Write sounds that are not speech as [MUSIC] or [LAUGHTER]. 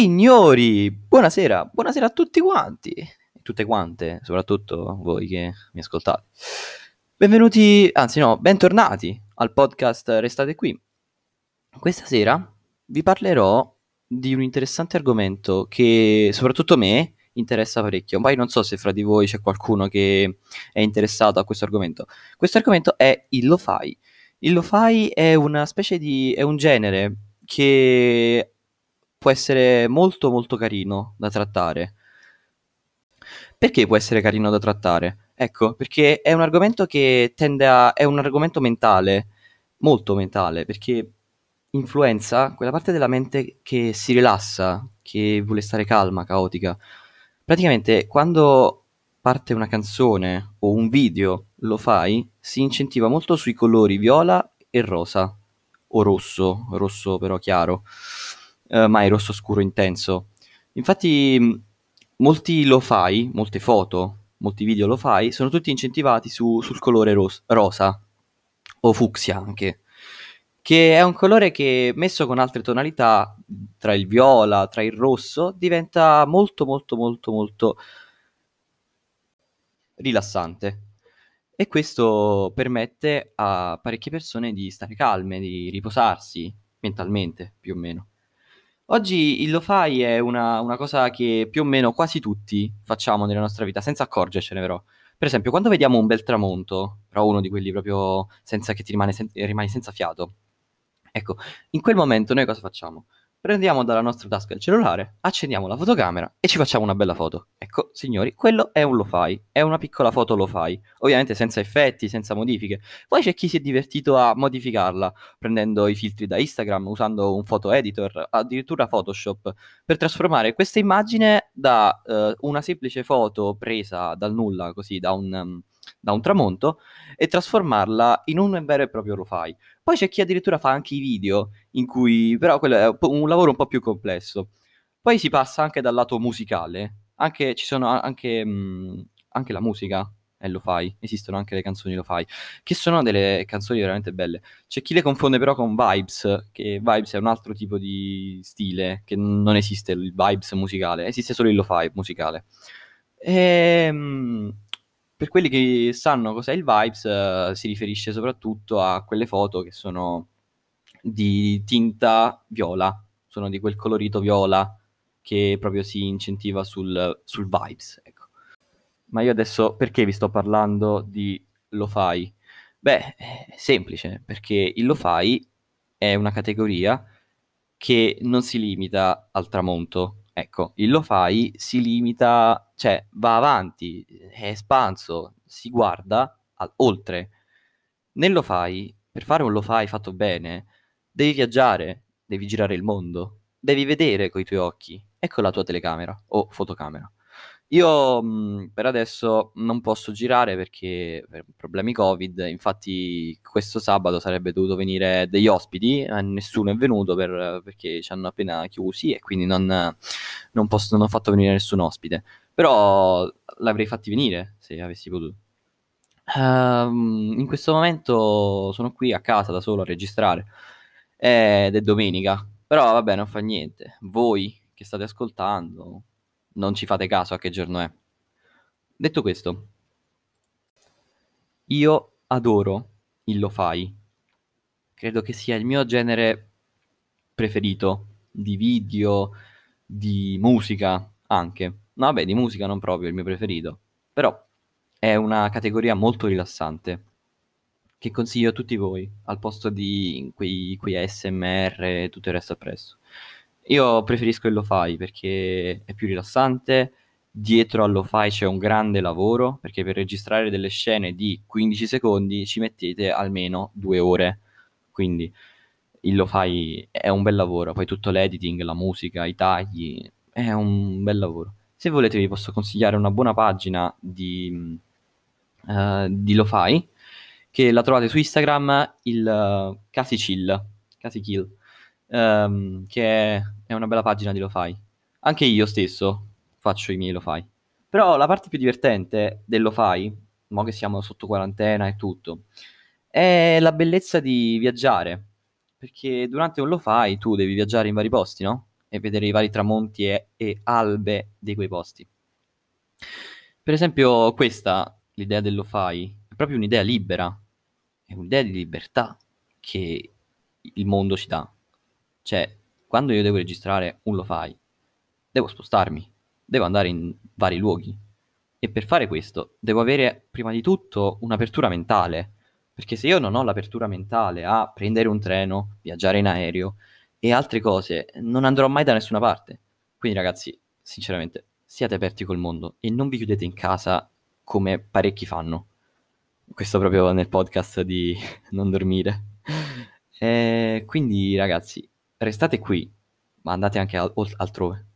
Signori, buonasera, buonasera a tutti quanti, tutte quante, soprattutto voi che mi ascoltate. Benvenuti, anzi no, bentornati al podcast Restate qui. Questa sera vi parlerò di un interessante argomento che soprattutto me interessa parecchio. Poi non so se fra di voi c'è qualcuno che è interessato a questo argomento. Questo argomento è il lo-fi. Il lo-fi è una specie di... è un genere che può essere molto molto carino da trattare. Perché può essere carino da trattare? Ecco, perché è un argomento che tende a... è un argomento mentale, molto mentale, perché influenza quella parte della mente che si rilassa, che vuole stare calma, caotica. Praticamente quando parte una canzone o un video lo fai, si incentiva molto sui colori viola e rosa, o rosso, rosso però chiaro eh, mai rosso scuro intenso. Infatti molti lo fai, molte foto, molti video lo fai, sono tutti incentivati su, sul colore ros- rosa o fucsia anche, che è un colore che messo con altre tonalità, tra il viola, tra il rosso, diventa molto molto molto molto rilassante. E questo permette a parecchie persone di stare calme, di riposarsi mentalmente, più o meno. Oggi il lo-fi è una, una cosa che più o meno quasi tutti facciamo nella nostra vita, senza accorgercene però. Per esempio, quando vediamo un bel tramonto, però uno di quelli proprio senza che ti rimane sen- rimani senza fiato, ecco, in quel momento noi cosa facciamo? Prendiamo dalla nostra tasca il cellulare, accendiamo la fotocamera e ci facciamo una bella foto. Ecco, signori, quello è un lo-fi, è una piccola foto lo-fi, ovviamente senza effetti, senza modifiche. Poi c'è chi si è divertito a modificarla, prendendo i filtri da Instagram, usando un photo editor, addirittura Photoshop, per trasformare questa immagine da uh, una semplice foto presa dal nulla, così da un... Um, da un tramonto e trasformarla in un vero e proprio lo-fi. Poi c'è chi addirittura fa anche i video, in cui però quello è un lavoro un po' più complesso. Poi si passa anche dal lato musicale, anche, ci sono anche, mh, anche la musica è lo-fi, esistono anche le canzoni lo-fi, che sono delle canzoni veramente belle. C'è chi le confonde però con vibes, che vibes è un altro tipo di stile, che non esiste il vibes musicale, esiste solo il lo-fi musicale. E, ehm, per quelli che sanno cos'è il Vibes, uh, si riferisce soprattutto a quelle foto che sono di tinta viola, sono di quel colorito viola che proprio si incentiva sul, sul Vibes. Ecco. Ma io adesso perché vi sto parlando di lo-fi? Beh, è semplice, perché il lo-fi è una categoria che non si limita al tramonto, Ecco, il lo-fi si limita, cioè va avanti, è espanso, si guarda al, oltre. Nel lo-fi, per fare un lo-fi fatto bene, devi viaggiare, devi girare il mondo, devi vedere coi tuoi occhi e con la tua telecamera o fotocamera. Io mh, per adesso non posso girare perché per problemi Covid, infatti questo sabato sarebbe dovuto venire degli ospiti, eh, nessuno è venuto per, perché ci hanno appena chiusi e quindi non, non, posso, non ho fatto venire nessun ospite, però l'avrei fatti venire se avessi potuto. Um, in questo momento sono qui a casa da solo a registrare ed è domenica, però vabbè non fa niente, voi che state ascoltando non ci fate caso a che giorno è. Detto questo, io adoro il lo-fi. Credo che sia il mio genere preferito di video, di musica anche. No, vabbè, di musica non proprio il mio preferito, però è una categoria molto rilassante che consiglio a tutti voi al posto di quei, quei ASMR e tutto il resto appresso. Io preferisco il lo-fi perché è più rilassante, dietro al lo-fi c'è un grande lavoro, perché per registrare delle scene di 15 secondi ci mettete almeno due ore, quindi il lo-fi è un bel lavoro, poi tutto l'editing, la musica, i tagli, è un bel lavoro. Se volete vi posso consigliare una buona pagina di, uh, di lo-fi, che la trovate su Instagram, il uh, Casi Chill, Casi Kill, um, che è è una bella pagina di lo-fi. Anche io stesso faccio i miei lo-fi. Però la parte più divertente del lo-fi, mo che siamo sotto quarantena e tutto, è la bellezza di viaggiare. Perché durante un lo-fi tu devi viaggiare in vari posti, no? E vedere i vari tramonti e, e albe di quei posti. Per esempio, questa, l'idea del lo-fi, è proprio un'idea libera, è un'idea di libertà che il mondo ci dà. Cioè, quando io devo registrare un lo-fi, devo spostarmi, devo andare in vari luoghi. E per fare questo devo avere prima di tutto un'apertura mentale, perché se io non ho l'apertura mentale a prendere un treno, viaggiare in aereo e altre cose, non andrò mai da nessuna parte. Quindi ragazzi, sinceramente, siate aperti col mondo e non vi chiudete in casa come parecchi fanno. Questo proprio nel podcast di [LAUGHS] non dormire. E quindi ragazzi, restate qui, ma andate anche al- altrove.